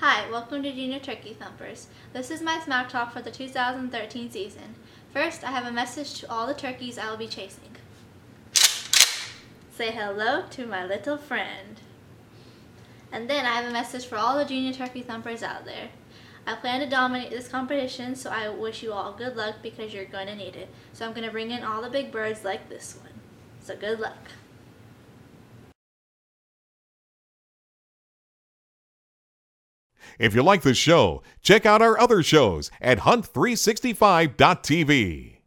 Hi, welcome to Junior Turkey Thumpers. This is my smack talk for the 2013 season. First, I have a message to all the turkeys I will be chasing. Say hello to my little friend. And then I have a message for all the Junior Turkey Thumpers out there. I plan to dominate this competition, so I wish you all good luck because you're going to need it. So I'm going to bring in all the big birds like this one. So good luck. If you like this show, check out our other shows at hunt365.tv.